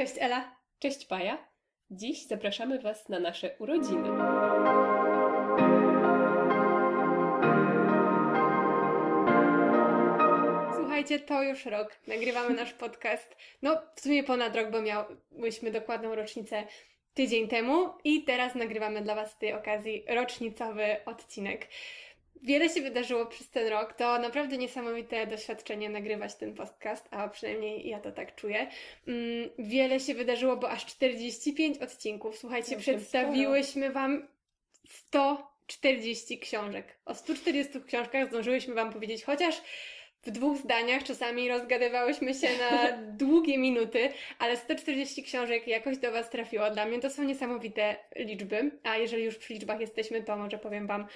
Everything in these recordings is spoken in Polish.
Cześć Ela. Cześć Paja. Dziś zapraszamy Was na nasze urodziny. Słuchajcie, to już rok. Nagrywamy nasz podcast. No, w sumie ponad rok, bo miałyśmy dokładną rocznicę tydzień temu i teraz nagrywamy dla Was z tej okazji rocznicowy odcinek. Wiele się wydarzyło przez ten rok. To naprawdę niesamowite doświadczenie nagrywać ten podcast, a przynajmniej ja to tak czuję. Mm, wiele się wydarzyło, bo aż 45 odcinków. Słuchajcie, przedstawiłyśmy Wam 140 książek. O 140 książkach zdążyłyśmy Wam powiedzieć chociaż w dwóch zdaniach, czasami rozgadywałyśmy się na długie minuty, ale 140 książek jakoś do Was trafiło. Dla mnie to są niesamowite liczby, a jeżeli już przy liczbach jesteśmy, to może powiem Wam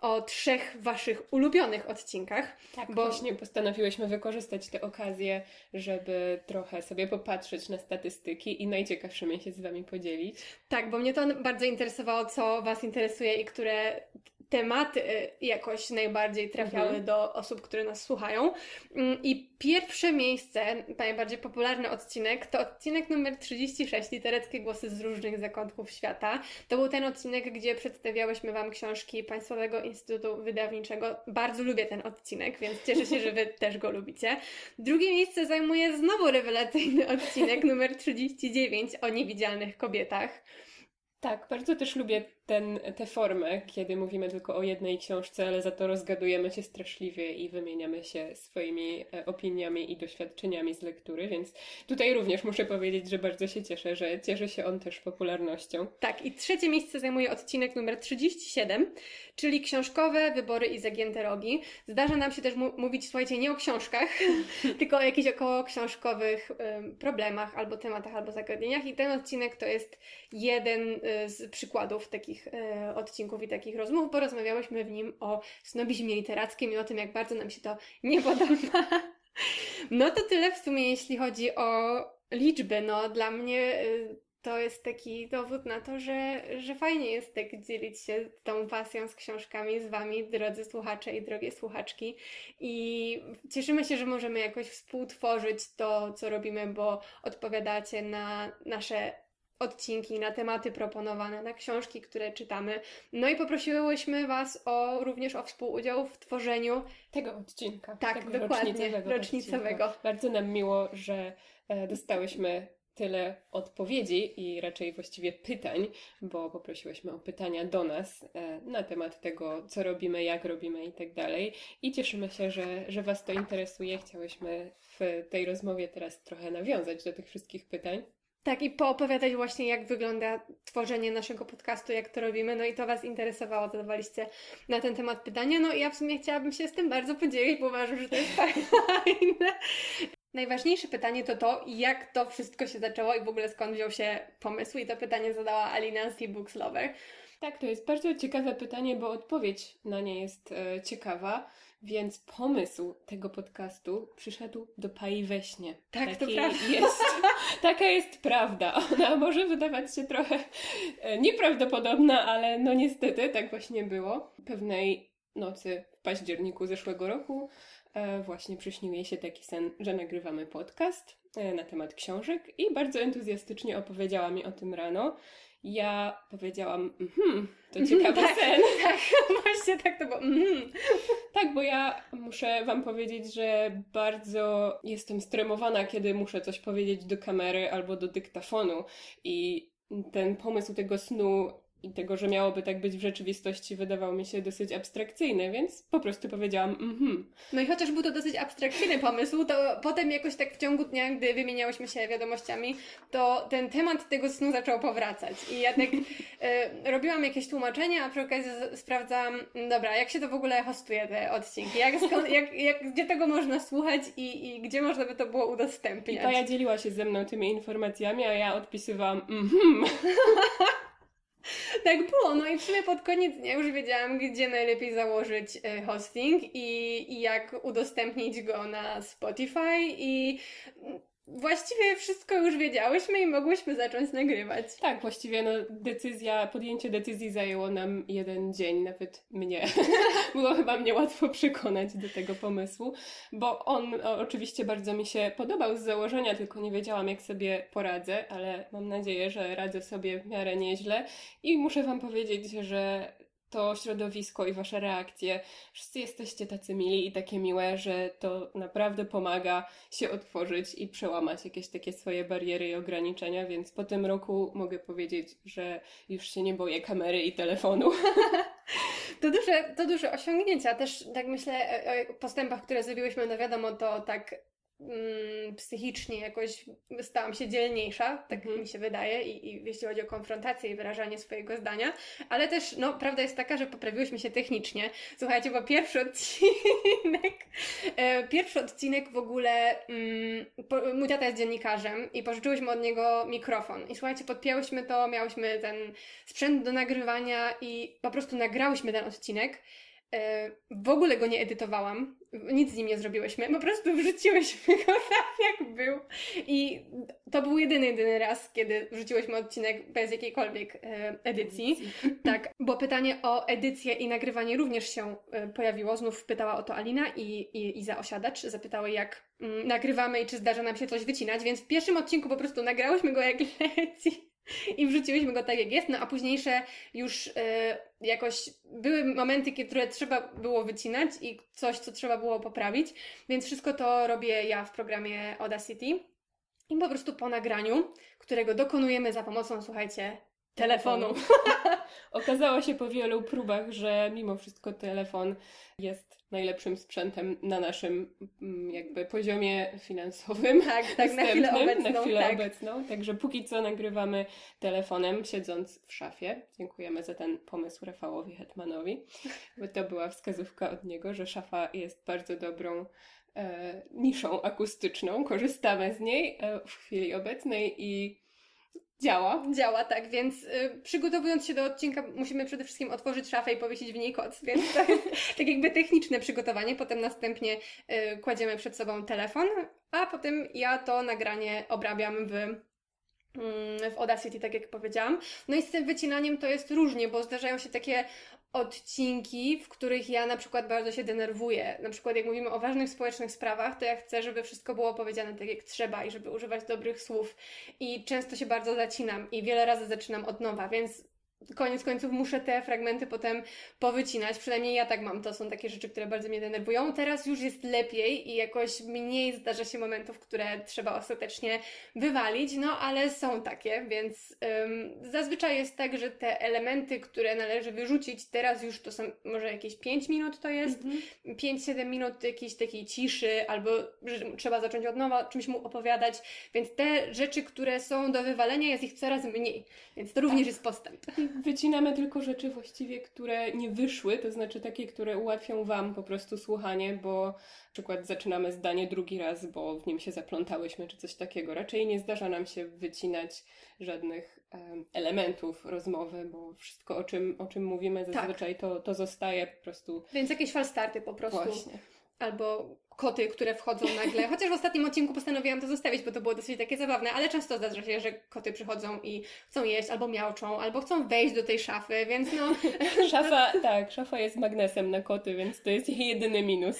o trzech Waszych ulubionych odcinkach. Tak, Bo- właśnie postanowiłyśmy wykorzystać tę okazję, żeby trochę sobie popatrzeć na statystyki i najciekawszymi się z Wami podzielić. Tak, bo mnie to bardzo interesowało, co Was interesuje i które tematy y, jakoś najbardziej trafiały Mhm. do osób, które nas słuchają. Mm, I pierwsze miejsce, najbardziej popularny odcinek, to odcinek numer 36, litereckie głosy z różnych zakątków świata. To był ten odcinek, gdzie przedstawiałyśmy Wam książki Państwowego Instytutu Wydawniczego. Bardzo lubię ten odcinek, więc cieszę się, że Wy też go lubicie. Drugie miejsce zajmuje znowu rewelacyjny odcinek numer 39 o niewidzialnych kobietach. Tak, bardzo też lubię ten, tę formę, kiedy mówimy tylko o jednej książce, ale za to rozgadujemy się straszliwie i wymieniamy się swoimi e, opiniami i doświadczeniami z lektury, więc tutaj również muszę powiedzieć, że bardzo się cieszę, że cieszy się on też popularnością. Tak, i trzecie miejsce zajmuje odcinek numer 37, czyli książkowe wybory i zagięte rogi. Zdarza nam się też mówić, słuchajcie, nie o książkach, tylko o jakichś około książkowych problemach, albo tematach, albo zagadnieniach. I ten odcinek to jest jeden y, z przykładów takich y, odcinków i takich rozmów, bo rozmawiałyśmy w nim o snobizmie literackim i o tym, jak bardzo nam się to nie podoba. No to tyle w sumie, jeśli chodzi o liczby. No, dla mnie y, to jest taki dowód na to, że, że fajnie jest tak dzielić się tą pasją z książkami z Wami, drodzy słuchacze i drogie słuchaczki. I cieszymy się, że możemy jakoś współtworzyć to, co robimy, bo odpowiadacie na nasze odcinki, na tematy proponowane, na książki, które czytamy. No i poprosiłyśmy Was o, również o współudział w tworzeniu Tego odcinka. Tak, tego dokładnie, rocznicowego. rocznicowego. odcinka. Bardzo nam miło, że e, dostałyśmy tyle odpowiedzi i raczej właściwie pytań, bo poprosiłyśmy o pytania do nas e, na temat tego, co robimy, jak robimy i tak dalej. I cieszymy się, że, że Was to interesuje. Chciałyśmy w tej rozmowie teraz trochę nawiązać do tych wszystkich pytań. Tak, i poopowiadać właśnie, jak wygląda tworzenie naszego podcastu, jak to robimy. No i to Was interesowało, zadawaliście na ten temat pytania. No i ja w sumie chciałabym się z tym bardzo podzielić, bo uważam, że to jest fajne. Najważniejsze pytanie to to, jak to wszystko się zaczęło i w ogóle skąd wziął się pomysł. I to pytanie zadała Alina z Books Lover. Tak, to jest bardzo ciekawe pytanie, bo odpowiedź na nie jest e, ciekawa, więc pomysł tego podcastu przyszedł do Pai we śnie. Tak, to Taki prawda. Jest, taka jest prawda. Ona może wydawać się trochę e, nieprawdopodobna, ale no niestety tak właśnie było. Pewnej nocy w październiku zeszłego roku e, właśnie przyśnił jej się taki sen, że nagrywamy podcast e, na temat książek i bardzo entuzjastycznie opowiedziała mi o tym rano. Ja powiedziałam, mhm, to ciekawy Tak. sen. Tak, właśnie tak to było. Mhm. Tak, bo ja muszę Wam powiedzieć, że bardzo jestem stremowana, kiedy muszę coś powiedzieć do kamery albo do dyktafonu. I ten pomysł tego snu i tego, że miałoby tak być w rzeczywistości, wydawał mi się dosyć abstrakcyjny, więc po prostu powiedziałam, mhm. No i chociaż był to dosyć abstrakcyjny pomysł, to potem jakoś tak w ciągu dnia, gdy wymieniałyśmy się wiadomościami, to ten temat tego snu zaczął powracać. I ja tak e, robiłam jakieś tłumaczenia, a przy okazji sprawdzałam, dobra, jak się to w ogóle hostuje te odcinki, jak, skąd, jak, jak, gdzie tego można słuchać i, i gdzie można by to było I udostępniać. Paja dzieliła się ze mną tymi informacjami, a ja odpisywałam, mhm. Tak było, no i w sumie pod koniec dnia już wiedziałam, gdzie najlepiej założyć e, hosting i, i jak udostępnić go na Spotify i właściwie wszystko już wiedziałyśmy i mogłyśmy zacząć nagrywać. Tak, właściwie no, decyzja, podjęcie decyzji zajęło nam jeden dzień, nawet mnie. Było chyba mnie łatwo przekonać do tego pomysłu, bo on oczywiście bardzo mi się podobał z założenia, tylko nie wiedziałam, jak sobie poradzę, ale mam nadzieję, że radzę sobie w miarę nieźle i muszę Wam powiedzieć, że to środowisko i wasze reakcje. Wszyscy jesteście tacy mili i takie miłe, że to naprawdę pomaga się otworzyć i przełamać jakieś takie swoje bariery i ograniczenia, więc po tym roku mogę powiedzieć, że już się nie boję kamery i telefonu. To duże, to duże osiągnięcia. Też tak myślę o postępach, które zrobiłyśmy, no wiadomo, to tak psychicznie jakoś stałam się dzielniejsza, tak mm. mi się wydaje, I, i jeśli chodzi o konfrontację i wyrażanie swojego zdania, ale też, no, prawda jest taka, że poprawiłyśmy się technicznie. Słuchajcie, bo pierwszy odcinek, e, pierwszy odcinek w ogóle, mm, po, mój tata jest dziennikarzem i pożyczyłyśmy od niego mikrofon i słuchajcie, podpięłyśmy to, miałyśmy ten sprzęt do nagrywania i po prostu nagrałyśmy ten odcinek w ogóle go nie edytowałam, nic z nim nie zrobiłyśmy, po prostu wrzuciłyśmy go tak jak był. I to był jedyny, jedyny raz, kiedy wrzuciłyśmy odcinek bez jakiejkolwiek e, edycji. Tak, bo pytanie o edycję i nagrywanie również się e, pojawiło, znów pytała o to Alina i, i Iza Osiadacz, zapytały jak mm, nagrywamy i czy zdarza nam się coś wycinać, więc w pierwszym odcinku po prostu nagrałyśmy go jak leci i wrzuciłyśmy go tak jak jest, no a późniejsze już e, jakoś były momenty, które trzeba było wycinać i coś, co trzeba było poprawić, więc wszystko to robię ja w programie Audacity. I po prostu po nagraniu, którego dokonujemy za pomocą, słuchajcie, telefonu. Okazało się po wielu próbach, że mimo wszystko telefon jest najlepszym sprzętem na naszym mm, jakby poziomie finansowym. Tak, tak na chwilę obecną. Na chwilę tak. obecną. Także póki co nagrywamy telefonem, siedząc w szafie. Dziękujemy za ten pomysł Rafałowi Hetmanowi, bo to była wskazówka od niego, że szafa jest bardzo dobrą e, niszą akustyczną. Korzystamy z niej e, w chwili obecnej i Działa. Działa, tak, więc y, przygotowując się do odcinka musimy przede wszystkim otworzyć szafę i powiesić w niej koc, więc to jest tak jakby techniczne przygotowanie. Potem następnie y, kładziemy przed sobą telefon, a potem ja to nagranie obrabiam w mm, w Audacity, tak jak powiedziałam. No i z tym wycinaniem to jest różnie, bo zdarzają się takie odcinki, w których ja na przykład bardzo się denerwuję. Na przykład jak mówimy o ważnych społecznych sprawach, to ja chcę, żeby wszystko było powiedziane tak jak trzeba i żeby używać dobrych słów. I często się bardzo zacinam i wiele razy zaczynam od nowa, więc koniec końców muszę te fragmenty potem powycinać. Przynajmniej ja tak mam. To są takie rzeczy, które bardzo mnie denerwują. Teraz już jest lepiej i jakoś mniej zdarza się momentów, które trzeba ostatecznie wywalić, no ale są takie, więc um, zazwyczaj jest tak, że te elementy, które należy wyrzucić, teraz już to są może jakieś 5 minut to jest, mm-hmm. 5-7 minut jakiejś takiej ciszy, albo że trzeba zacząć od nowa, czymś mu opowiadać, więc te rzeczy, które są do wywalenia, jest ich coraz mniej, więc to również tak. jest postęp. Wycinamy tylko rzeczy właściwie, które nie wyszły, to znaczy takie, które ułatwią Wam po prostu słuchanie, bo na przykład zaczynamy zdanie drugi raz, bo w nim się zaplątałyśmy, czy coś takiego. Raczej nie zdarza nam się wycinać żadnych um, elementów rozmowy, bo wszystko, o czym, o czym mówimy zazwyczaj, tak. to, to zostaje po prostu. Więc jakieś falstarty po prostu. Właśnie albo koty, które wchodzą nagle. Chociaż w ostatnim odcinku postanowiłam to zostawić, bo to było dosyć takie zabawne, ale często zdarza się, że koty przychodzą i chcą jeść, albo miauczą, albo chcą wejść do tej szafy, więc no... Szafa, tak, szafa jest magnesem na koty, więc to jest jedyny minus.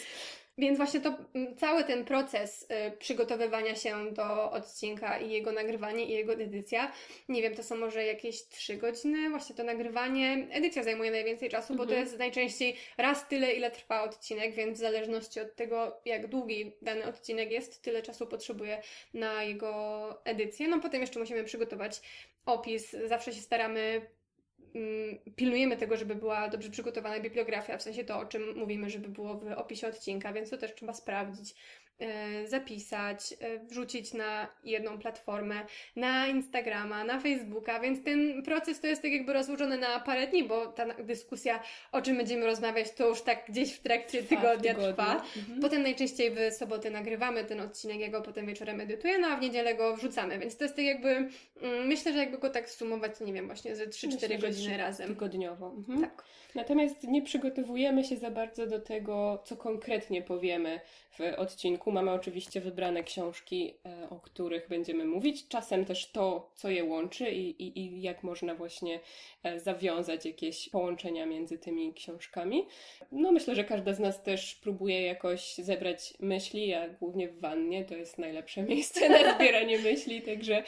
Więc właśnie to mm, cały ten proces y, przygotowywania się do odcinka i jego nagrywanie i jego edycja, nie wiem, to są może jakieś trzy godziny, właśnie to nagrywanie. Edycja zajmuje najwięcej czasu, mhm. bo to mhm. jest najczęściej raz tyle, ile trwa odcinek, więc w zależności od tego, jak długi dany odcinek jest, tyle czasu potrzebuje na jego edycję. No potem jeszcze musimy przygotować opis. Zawsze się staramy pilnujemy tego, żeby była dobrze przygotowana bibliografia, w sensie to, o czym mówimy, żeby było w opisie odcinka, więc to też trzeba sprawdzić. E, zapisać, e, wrzucić na jedną platformę, na Instagrama, na Facebooka, więc ten proces to jest tak jakby rozłożony na parę dni, bo ta dyskusja, o czym będziemy rozmawiać, to już tak gdzieś w trakcie trwa, tygodnia w trwa. Mhm. Potem najczęściej w sobotę nagrywamy ten odcinek, jego potem wieczorem edytuję, no a w niedzielę go wrzucamy, więc to jest tak jakby, mm, myślę, że jakby go tak sumować, nie wiem, właśnie ze 3-4 godziny razem. Tygodniowo. Mhm. Tak. Natomiast nie przygotowujemy się za bardzo do tego, co konkretnie powiemy w odcinku mamy oczywiście wybrane książki, e, o których będziemy mówić, czasem też to, co je łączy i, i, i jak można właśnie e, zawiązać jakieś połączenia między tymi książkami. No myślę, że każda z nas też próbuje jakoś zebrać myśli, a głównie w wannie to jest najlepsze miejsce na zbieranie myśli, także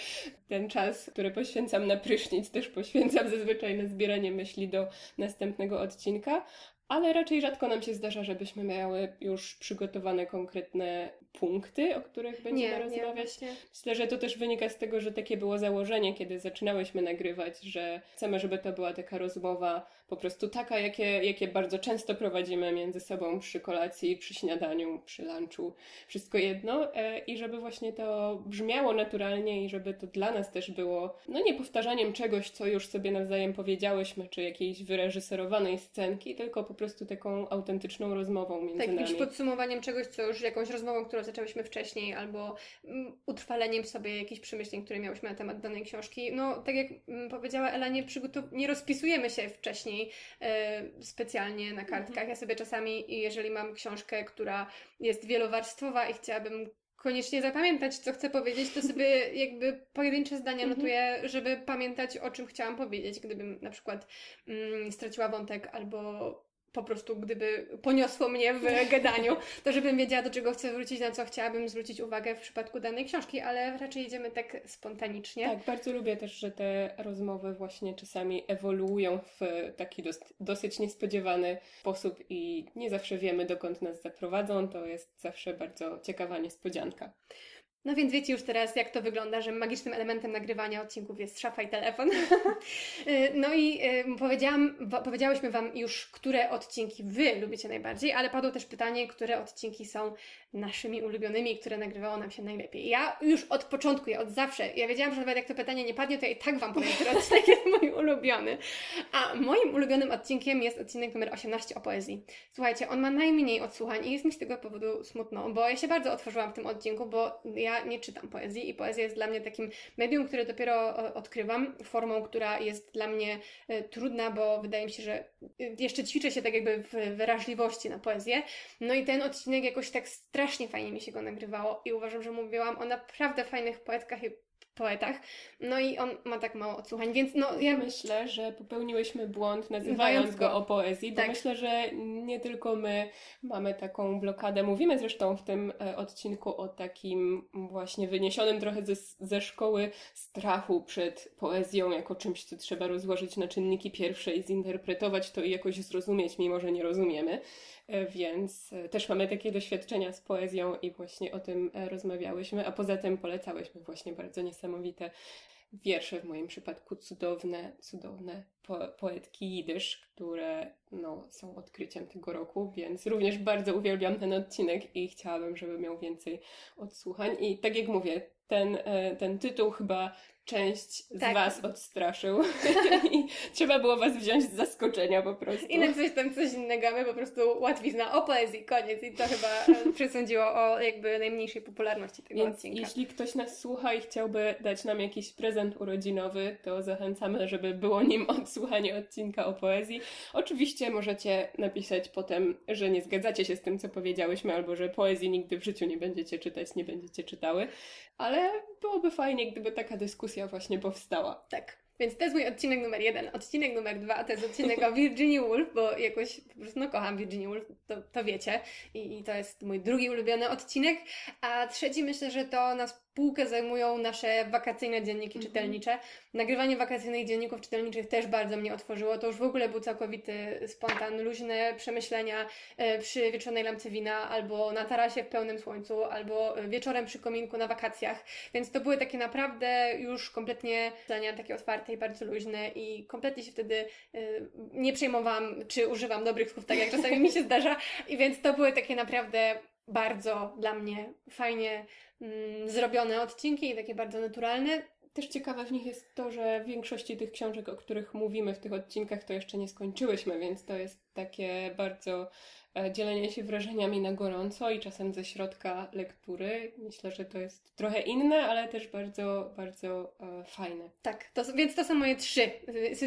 ten czas, który poświęcam na prysznic, też poświęcam zazwyczaj na zbieranie myśli do następnego odcinka ale raczej rzadko nam się zdarza, żebyśmy miały już przygotowane konkretne punkty, o których będziemy nie, rozmawiać. Nie, Myślę, że to też wynika z tego, że takie było założenie, kiedy zaczynałyśmy nagrywać, że chcemy, żeby to była taka rozmowa po prostu taka, jakie, jakie bardzo często prowadzimy między sobą przy kolacji, przy śniadaniu, przy lunchu, wszystko jedno e, i żeby właśnie to brzmiało naturalnie i żeby to dla nas też było, no nie powtarzaniem czegoś, co już sobie nawzajem powiedziałyśmy, czy jakiejś wyreżyserowanej scenki, tylko po prostu taką autentyczną rozmową między tak, nami. Tak, jakimś podsumowaniem czegoś, co już jakąś rozmową, którą zaczęłyśmy wcześniej, albo mm, utrwaleniem sobie jakichś przemyśleń, które miałyśmy na temat danej książki. No, tak jak mm, powiedziała Ela, nie, nie rozpisujemy się wcześniej E, specjalnie na kartkach. Mhm. Ja sobie czasami, jeżeli mam książkę, która jest wielowarstwowa i chciałabym koniecznie zapamiętać, co chcę powiedzieć, to sobie jakby pojedyncze zdania mhm. notuję, żeby pamiętać, o czym chciałam powiedzieć, gdybym na przykład mm, straciła wątek albo po prostu gdyby poniosło mnie w gadaniu, to żebym wiedziała, do czego chcę wrócić, na co chciałabym zwrócić uwagę w przypadku danej książki, ale raczej idziemy tak spontanicznie. Tak, bardzo lubię też, że te rozmowy właśnie czasami ewoluują w taki dos dosyć niespodziewany sposób i nie zawsze wiemy, dokąd nas zaprowadzą. To jest zawsze bardzo ciekawa niespodzianka. No więc wiecie już teraz, jak to wygląda, że magicznym elementem nagrywania odcinków jest szafa i telefon. No i y, powiedziałam, powiedziałyśmy Wam już, które odcinki Wy lubicie najbardziej, ale padło też pytanie, które odcinki są naszymi ulubionymi, które nagrywało nam się najlepiej. Ja już od początku, ja od zawsze, ja wiedziałam, że nawet jak to pytanie nie padnie, to ja i tak Wam powiem, który odcinek jest mój ulubiony. A moim ulubionym odcinkiem jest odcinek numer 18 o poezji. Słuchajcie, on ma najmniej odsłuchań i jest mi z tego powodu smutno, bo ja się bardzo otworzyłam w tym odcinku, bo ja nie czytam poezji i poezja jest dla mnie takim medium, które dopiero odkrywam, formą, która jest dla mnie e, trudna, bo wydaje mi się, że e, jeszcze ćwiczę się tak jakby w wrażliwości na poezję. No i ten odcinek jakoś tak strasznie fajnie mi się go nagrywało i uważam, że mówiłam o naprawdę fajnych poetkach i poetach. No i on ma tak mało odsłuchań, więc no ja myślę, że popełniłyśmy błąd nazywając go o poezji, bo tak. myślę, że nie tylko my mamy taką blokadę. Mówimy zresztą w tym e, odcinku o takim właśnie wyniesionym trochę ze, ze szkoły strachu przed poezją jako czymś, co trzeba rozłożyć na czynniki pierwsze i zinterpretować to i jakoś zrozumieć, mimo że nie rozumiemy. E, więc e, też mamy takie doświadczenia z poezją i właśnie o tym e, rozmawiałyśmy, a poza tym polecałyśmy właśnie bardzo niesamowite wiersze, w moim przypadku cudowne, cudowne po poetki jidysz, które no, są odkryciem tego roku, więc również bardzo uwielbiam ten odcinek i chciałabym, żeby miał więcej odsłuchań. I tak jak mówię, ten, ten tytuł chyba część z tak. Was odstraszył i trzeba było Was wziąć z zaskoczenia po prostu. I coś tam coś innego, my po prostu łatwizna o poezji, koniec i to chyba e, przesądziło o jakby najmniejszej popularności tego Więc odcinka. jeśli ktoś nas słucha i chciałby dać nam jakiś prezent urodzinowy, to zachęcamy, żeby było nim odsłuchanie odcinka o poezji. Oczywiście możecie napisać potem, że nie zgadzacie się z tym, co powiedziałyśmy, albo że poezji nigdy w życiu nie będziecie czytać, nie będziecie czytały, ale byłoby fajnie, gdyby taka dyskusja właśnie powstała. Tak. Więc to jest mój odcinek numer jeden. Odcinek numer dwa to jest odcinek o Virginia Woolf, bo jakoś po prostu no, kocham Virginia Woolf, to, to wiecie. I, I to jest mój drugi ulubiony odcinek. A trzeci myślę, że to nas półkę zajmują nasze wakacyjne dzienniki mm -hmm. czytelnicze. Nagrywanie wakacyjnych dzienników czytelniczych też bardzo mnie otworzyło. To już w ogóle był całkowity spontan, luźne przemyślenia e, przy wieczornej lampce wina, albo na tarasie w pełnym słońcu, albo wieczorem przy kominku na wakacjach. Więc to były takie naprawdę już kompletnie zdania takie otwarte i bardzo luźne i kompletnie się wtedy e, nie przejmowałam, czy używam dobrych słów, tak jak czasami mi się zdarza. I więc to były takie naprawdę bardzo dla mnie fajnie zrobione odcinki i takie bardzo naturalne. Też ciekawe w nich jest to, że w większości tych książek, o których mówimy w tych odcinkach, to jeszcze nie skończyłyśmy, więc to jest takie bardzo e, dzielenie się wrażeniami na gorąco i czasem ze środka lektury. Myślę, że to jest trochę inne, ale też bardzo, bardzo e, fajne. Tak, to, więc to są moje trzy.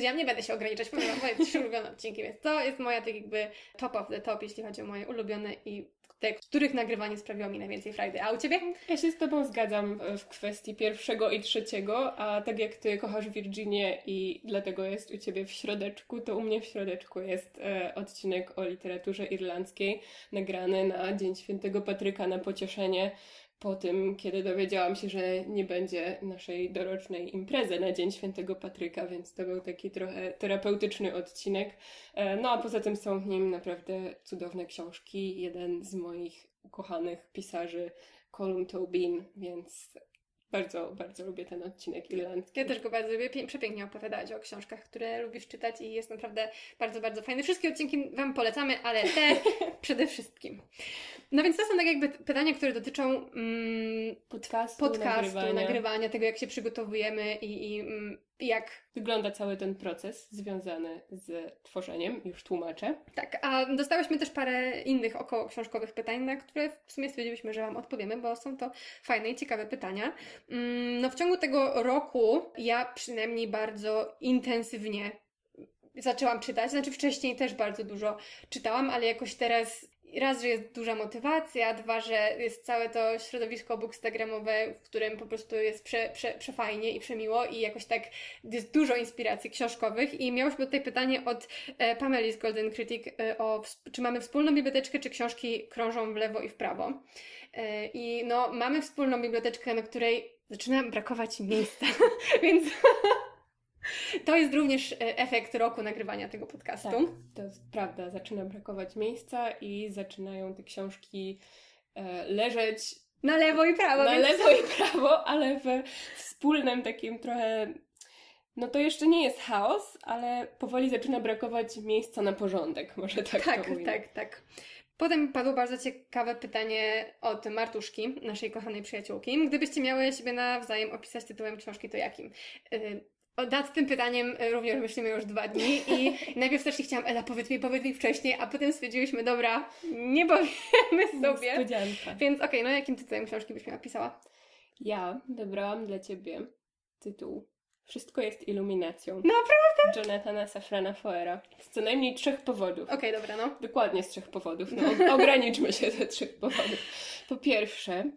Ja nie będę się ograniczać, ponieważ moje trzy ulubione odcinki, więc to jest moja tak jakby top of the top, jeśli chodzi o moje ulubione i te, których nagrywanie sprawiło mi najwięcej frajdy. A u Ciebie? Ja się z Tobą zgadzam w kwestii pierwszego i trzeciego, a tak jak Ty kochasz Virginię i dlatego jest u Ciebie w środeczku, to u mnie w środeczku jest e, odcinek o literaturze irlandzkiej, nagrany na Dzień Świętego Patryka na pocieszenie po tym, kiedy dowiedziałam się, że nie będzie naszej dorocznej imprezy na Dzień Świętego Patryka, więc to był taki trochę terapeutyczny odcinek. E, no a poza tym są w nim naprawdę cudowne książki. Jeden z moich ukochanych pisarzy, Colum Tobin, więc bardzo, bardzo lubię ten odcinek irlandzki. Ja też go bardzo lubię. Przepięknie opowiadać o książkach, które lubisz czytać i jest naprawdę bardzo, bardzo fajny. Wszystkie odcinki Wam polecamy, ale te przede wszystkim. No więc to są tak jakby pytania, które dotyczą mm, Podcastu, podcastu, nagrywania. nagrywania. tego jak się przygotowujemy i, i mm, jak Wygląda cały ten proces związany z tworzeniem, już tłumaczę. Tak, a dostałyśmy też parę innych około książkowych pytań, na które w sumie stwierdziliśmy, że Wam odpowiemy, bo są to fajne i ciekawe pytania. Mm, No w ciągu tego roku ja przynajmniej bardzo intensywnie zaczęłam czytać, znaczy wcześniej też bardzo dużo czytałam, ale jakoś teraz raz, że jest duża motywacja, dwa, że jest całe to środowisko bookstagramowe, w którym po prostu jest prze, prze, przefajnie i przemiło i jakoś tak jest dużo inspiracji książkowych i miałyśmy tutaj pytanie od e, Pameli z Golden Critic e, o czy mamy wspólną biblioteczkę, czy książki krążą w lewo i w prawo. E, I no, mamy wspólną biblioteczkę, na której zaczyna brakować miejsca, więc to jest również e, efekt roku nagrywania tego podcastu. Tak, to jest prawda. Zaczyna brakować miejsca i zaczynają te książki e, leżeć Na lewo i prawo. na więc... lewo i prawo, ale we wspólnym takim trochę. No to jeszcze nie jest chaos, ale powoli zaczyna brakować miejsca na porządek, może tak, Tak, to tak, tak. Potem padło bardzo ciekawe pytanie od Martuszki, naszej kochanej przyjaciółki. Gdybyście miały siebie nawzajem opisać tytułem książki, to jakim? Nad tym pytaniem y, również myślimy już dwa dni i najpierw też chciałam, Ela, powiedz mi, powiedz mi wcześniej, a potem stwierdziłyśmy, dobra, nie powiemy sobie. Niespodzianka. Więc okej, no jakim tytułem książki byś mi napisała? Ja wybrałam dla ciebie tytuł Wszystko jest iluminacją. Naprawdę? Jonathana Safrana Foera. Z co najmniej trzech powodów. Okej, dobra, no. Dokładnie z trzech powodów. No, ograniczmy się do trzech powodów. Po pierwsze, e,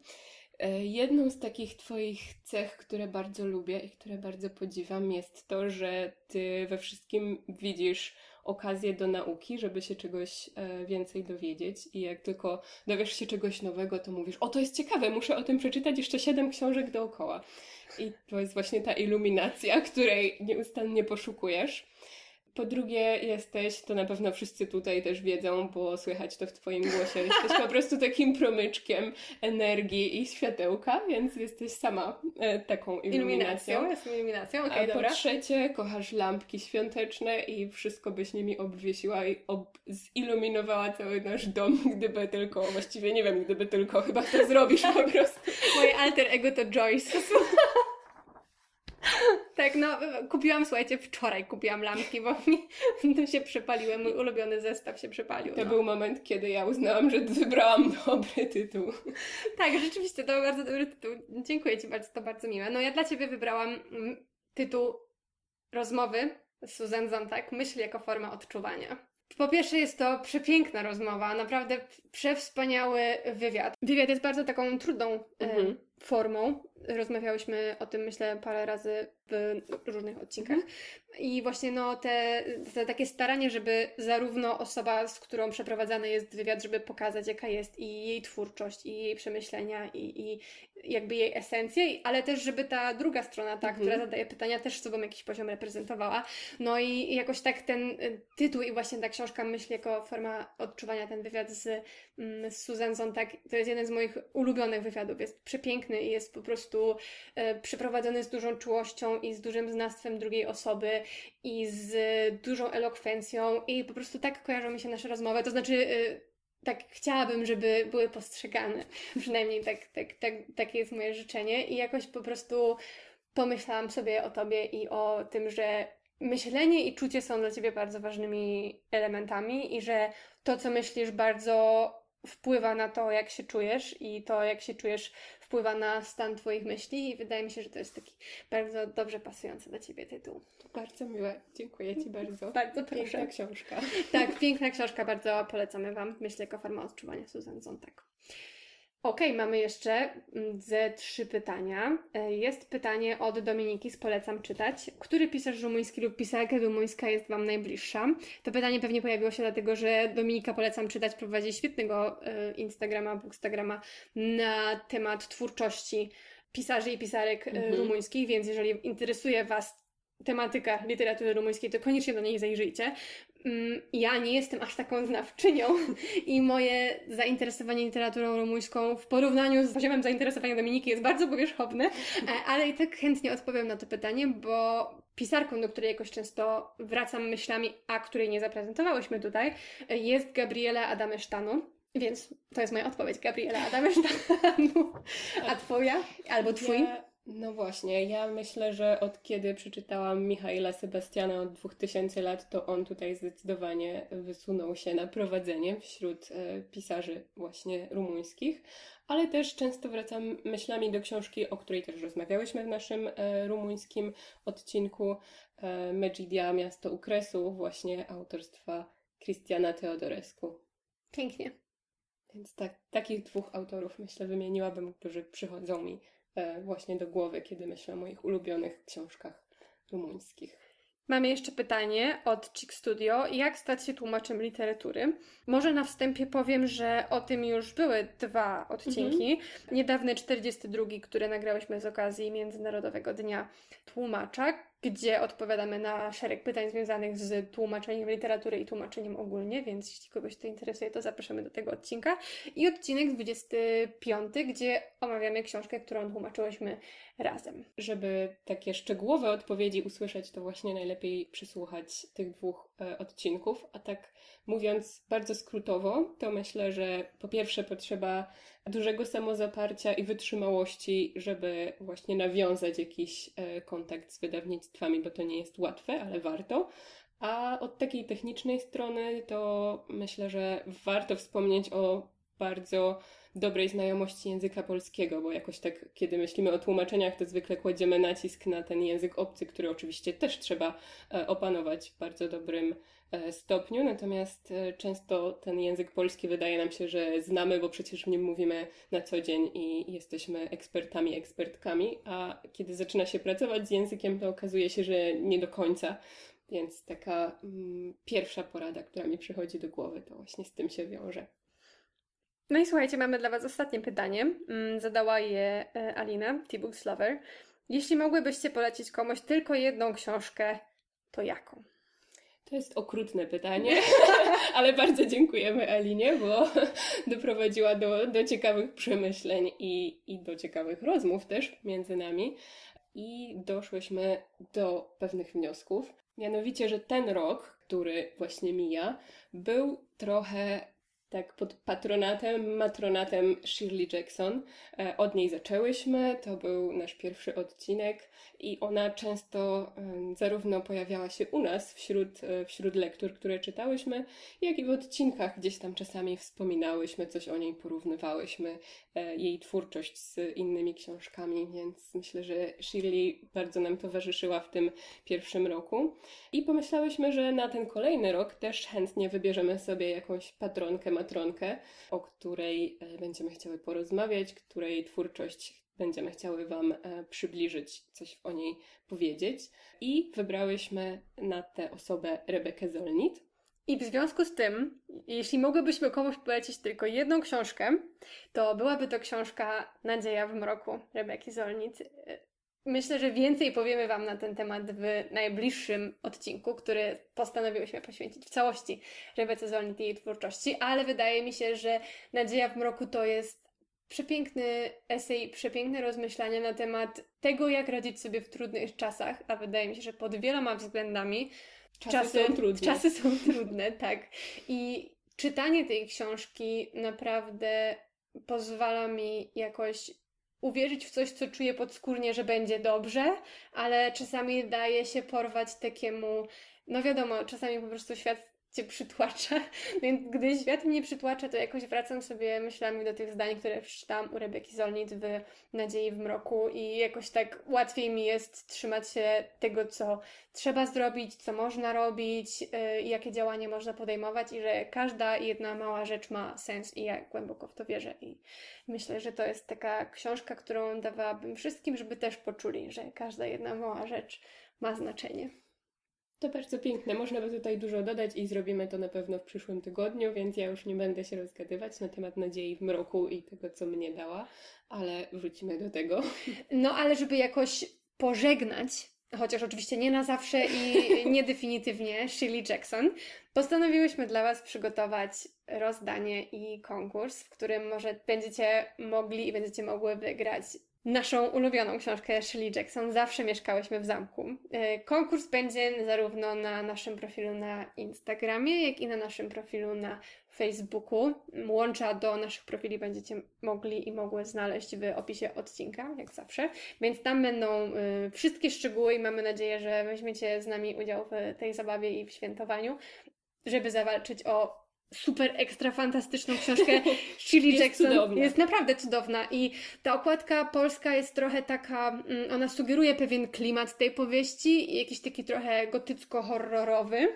jedną z takich Twoich cech, które bardzo lubię i które bardzo podziwiam, jest to, że Ty we wszystkim widzisz okazję do nauki, żeby się czegoś e, więcej dowiedzieć. I jak tylko dowiesz się czegoś nowego, to mówisz: O, to jest ciekawe, muszę o tym przeczytać jeszcze siedem książek dookoła. I to jest właśnie ta iluminacja, której nieustannie poszukujesz. Po drugie, jesteś, to na pewno wszyscy tutaj też wiedzą, bo słychać to w Twoim głosie, jesteś po prostu takim promyczkiem energii i światełka, więc jesteś sama e, taką iluminacją. Iluminacją. Jestem iluminacją, okej, A po dobra. trzecie, kochasz lampki świąteczne i wszystko byś nimi obwiesiła i ob- ziluminowała cały nasz dom, gdyby tylko, właściwie nie wiem, gdyby tylko, chyba to zrobisz po prostu. Moje alter ego to Joyce. tak, no kupiłam, słuchajcie, wczoraj kupiłam lampki, bo mi to się przepaliły, mój ulubiony zestaw się przepalił. To no. był moment, kiedy ja uznałam, że wybrałam dobry tytuł. Tak, rzeczywiście, to bardzo dobry tytuł. Dziękuję Ci bardzo, to bardzo miłe. No ja dla Ciebie wybrałam mm, tytuł rozmowy z Susan Zontak, myśl jako forma odczuwania. Po pierwsze jest to przepiękna rozmowa, naprawdę przewspaniały wywiad. Wywiad jest bardzo taką trudną e, Mhm. formą. Rozmawiałyśmy o tym, myślę, parę razy w różnych odcinkach. I właśnie no, te, te takie staranie, żeby zarówno osoba, z którą przeprowadzany jest wywiad, żeby pokazać, jaka jest i jej twórczość, i jej przemyślenia, i, i jakby jej esencję, ale też, żeby ta druga strona, ta, Mhm. która zadaje pytania, też sobą jakiś poziom reprezentowała. No i jakoś tak ten y, tytuł i właśnie ta książka myśli jako forma odczuwania, ten wywiad z, mm, z Susan Sontag, to jest jeden z moich ulubionych wywiadów. Jest przepiękny i jest po prostu e, przeprowadzony z dużą czułością i z dużym znawstwem drugiej osoby i z dużą elokwencją i po prostu tak kojarzą mi się nasze rozmowy. To znaczy, y, tak chciałabym, żeby były postrzegane. Przynajmniej tak, tak, tak, takie jest moje życzenie i jakoś po prostu pomyślałam sobie o tobie i o tym, że myślenie i czucie są dla ciebie bardzo ważnymi elementami i że to, co myślisz, bardzo wpływa na to, jak się czujesz i to, jak się czujesz, wpływa na stan Twoich myśli i wydaje mi się, że to jest taki bardzo dobrze pasujący do Ciebie tytuł. Bardzo miłe, dziękuję Ci bardzo. Bardzo proszę. Piękna książka. Tak, piękna książka, bardzo polecamy Wam. Myślę, jako forma odczuwania Susan Zontak. Okay, mamy jeszcze mm, ze trzy pytania. E, jest pytanie od Dominiki z Polecam czytać. Który pisarz rumuński lub pisarka rumuńska jest Wam najbliższa? To pytanie pewnie pojawiło się dlatego, że Dominika Polecam czytać prowadzi świetnego e, Instagrama, Bookstagrama na temat twórczości pisarzy i pisarek e, mhm. rumuńskich, więc jeżeli interesuje Was tematyka literatury rumuńskiej, to koniecznie do niej zajrzyjcie. Mm, ja nie jestem aż taką znawczynią i moje zainteresowanie literaturą rumuńską w porównaniu z poziomem zainteresowania Dominiki jest bardzo powierzchowne, e, ale i tak chętnie odpowiem na to pytanie, bo pisarką, do której jakoś często wracam myślami, a której nie zaprezentowałyśmy tutaj, e, jest Gabriela Adamesztanu. Więc to jest moja odpowiedź, Gabriela Adamesztanu. A twoja? Albo twój? No właśnie, ja myślę, że od kiedy przeczytałam Michaela Sebastiana od 2000 lat, to on tutaj zdecydowanie wysunął się na prowadzenie wśród e, pisarzy właśnie rumuńskich, ale też często wracam myślami do książki, o której też rozmawiałyśmy w naszym e, rumuńskim odcinku e, Megidia, Miasto Ukresu, właśnie autorstwa Christiana Teodorescu. Pięknie. Więc tak, takich dwóch autorów myślę wymieniłabym, którzy przychodzą mi właśnie do głowy, kiedy myślę o moich ulubionych książkach rumuńskich. Mamy jeszcze pytanie od Chick Studio. Jak stać się tłumaczem literatury? Może na wstępie powiem, że o tym już były dwa odcinki. Mhm. Niedawny 42, który nagrałyśmy z okazji Międzynarodowego Dnia Tłumacza, gdzie odpowiadamy na szereg pytań związanych z tłumaczeniem literatury i tłumaczeniem ogólnie, więc jeśli kogoś to interesuje, to zapraszamy do tego odcinka. I odcinek 25, gdzie omawiamy książkę, którą tłumaczyłyśmy razem. Żeby takie szczegółowe odpowiedzi usłyszeć, to właśnie najlepiej przysłuchać tych dwóch odcinków, a tak mówiąc bardzo skrótowo, to myślę, że po pierwsze potrzeba dużego samozaparcia i wytrzymałości, żeby właśnie nawiązać jakiś e, kontakt z wydawnictwami, bo to nie jest łatwe, ale warto. A od takiej technicznej strony to myślę, że warto wspomnieć o bardzo dobrej znajomości języka polskiego, bo jakoś tak, kiedy myślimy o tłumaczeniach, to zwykle kładziemy nacisk na ten język obcy, który oczywiście też trzeba e, opanować w bardzo dobrym e, stopniu, natomiast e, często ten język polski wydaje nam się, że znamy, bo przecież w nim mówimy na co dzień i jesteśmy ekspertami, ekspertkami, a kiedy zaczyna się pracować z językiem, to okazuje się, że nie do końca. Więc taka mm, pierwsza porada, która mi przychodzi do głowy, to właśnie z tym się wiąże. No i słuchajcie, mamy dla Was ostatnie pytanie. Mm, zadała je e, Alina, T-Books Lover. Jeśli mogłybyście polecić komuś tylko jedną książkę, to jaką? To jest okrutne pytanie, ale bardzo dziękujemy Alinie, bo doprowadziła do, do ciekawych przemyśleń i, i do ciekawych rozmów też między nami. I doszłyśmy do pewnych wniosków. Mianowicie, że ten rok, który właśnie mija, był trochę tak pod patronatem, matronatem Shirley Jackson. E, od niej zaczęłyśmy, to był nasz pierwszy odcinek i ona często zarówno pojawiała się u nas wśród, e, wśród lektur, które czytałyśmy, jak i w odcinkach gdzieś tam czasami wspominałyśmy, coś o niej porównywałyśmy, e, jej twórczość z innymi książkami, więc myślę, że Shirley bardzo nam towarzyszyła w tym pierwszym roku. I pomyślałyśmy, że na ten kolejny rok też chętnie wybierzemy sobie jakąś patronkę, matronkę, o której e, będziemy chciały porozmawiać, której twórczość będziemy chciały Wam e, przybliżyć, coś o niej powiedzieć. I wybrałyśmy na tę osobę Rebekę Zolnit. I w związku z tym, jeśli mogłybyśmy komuś polecić tylko jedną książkę, to byłaby to książka Nadzieja w mroku Rebeki Zolnit. Myślę, że więcej powiemy Wam na ten temat w najbliższym odcinku, który postanowiłyśmy poświęcić w całości Rebece Zolnit i jej twórczości, ale wydaje mi się, że Nadzieja w mroku to jest przepiękny esej, przepiękne rozmyślania na temat tego, jak radzić sobie w trudnych czasach, a wydaje mi się, że pod wieloma względami czasy, czasy są trudne. Czasy są trudne, tak. I czytanie tej książki naprawdę pozwala mi jakoś uwierzyć w coś, co czuję podskórnie, że będzie dobrze, ale czasami daje się porwać takiemu, no wiadomo, czasami po prostu świat cię przytłacza. Więc gdy świat mnie przytłacza, to jakoś wracam sobie myślami do tych zdań, które przeczytałam u Rebeki Zolnit w Nadziei w mroku i jakoś tak łatwiej mi jest trzymać się tego, co trzeba zrobić, co można robić yy, jakie działania można podejmować i że każda jedna mała rzecz ma sens i ja głęboko w to wierzę i myślę, że to jest taka książka, którą dawałabym wszystkim, żeby też poczuli, że każda jedna mała rzecz ma znaczenie. To bardzo piękne. Można by tutaj dużo dodać i zrobimy to na pewno w przyszłym tygodniu, więc ja już nie będę się rozgadywać na temat nadziei w mroku i tego, co mnie dała, ale wrócimy do tego. No, ale żeby jakoś pożegnać, chociaż oczywiście nie na zawsze i nie definitywnie, Shirley Jackson, postanowiłyśmy dla Was przygotować rozdanie i konkurs, w którym może będziecie mogli i będziecie mogły wygrać naszą ulubioną książkę Shirley Jackson. Zawsze mieszkałyśmy w zamku. E, konkurs będzie zarówno na naszym profilu na Instagramie, jak i na naszym profilu na Facebooku. Łącza do naszych profili będziecie mogli i mogły znaleźć w opisie odcinka, jak zawsze. Więc tam będą y, wszystkie szczegóły i mamy nadzieję, że weźmiecie z nami udział w tej zabawie i w świętowaniu, żeby zawalczyć o super ekstra fantastyczną książkę Shirley jest Jackson. Cudowna. Jest naprawdę cudowna i ta okładka polska jest trochę taka, mm, ona sugeruje pewien klimat tej powieści, jakiś taki trochę gotycko-horrorowy,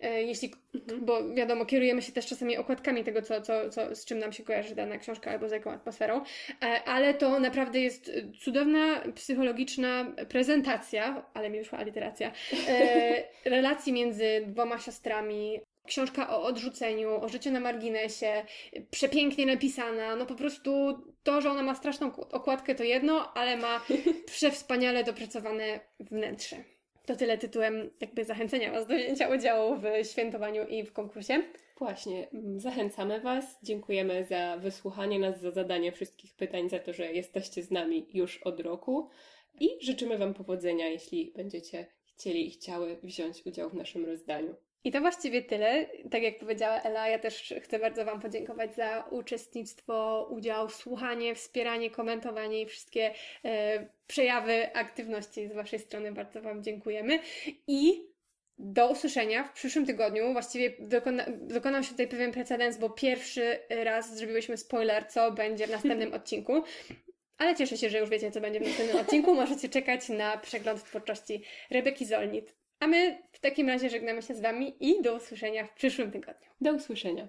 e, jeśli, mhm. bo wiadomo, kierujemy się też czasami okładkami tego, co, co, co, z czym nam się kojarzy dana książka albo z jaką atmosferą, e, ale to naprawdę jest cudowna, psychologiczna prezentacja, ale mi wyszła aliteracja, e, relacji między dwoma siostrami, książka o odrzuceniu, o życiu na marginesie, przepięknie napisana, no po prostu to, że ona ma straszną okładkę to jedno, ale ma przewspaniale dopracowane wnętrze. To tyle tytułem jakby zachęcenia Was do wzięcia udziału w świętowaniu i w konkursie. Właśnie, mm, zachęcamy Was. Dziękujemy za wysłuchanie nas, za zadanie wszystkich pytań, za to, że jesteście z nami już od roku i życzymy Wam powodzenia, jeśli będziecie chcieli i chciały wziąć udział w naszym rozdaniu. I to właściwie tyle. Tak jak powiedziała Ela, ja też chcę bardzo Wam podziękować za uczestnictwo, udział, słuchanie, wspieranie, komentowanie i wszystkie e, przejawy aktywności z Waszej strony. Bardzo Wam dziękujemy. I do usłyszenia w przyszłym tygodniu. Właściwie dokona, dokonał się tutaj pewien precedens, bo pierwszy raz zrobiłyśmy spoiler, co będzie w następnym odcinku. Ale cieszę się, że już wiecie, co będzie w następnym odcinku. Możecie czekać na przegląd twórczości Rebeki Zolnit. A my w takim razie żegnamy się z Wami i do usłyszenia w przyszłym tygodniu. Do usłyszenia.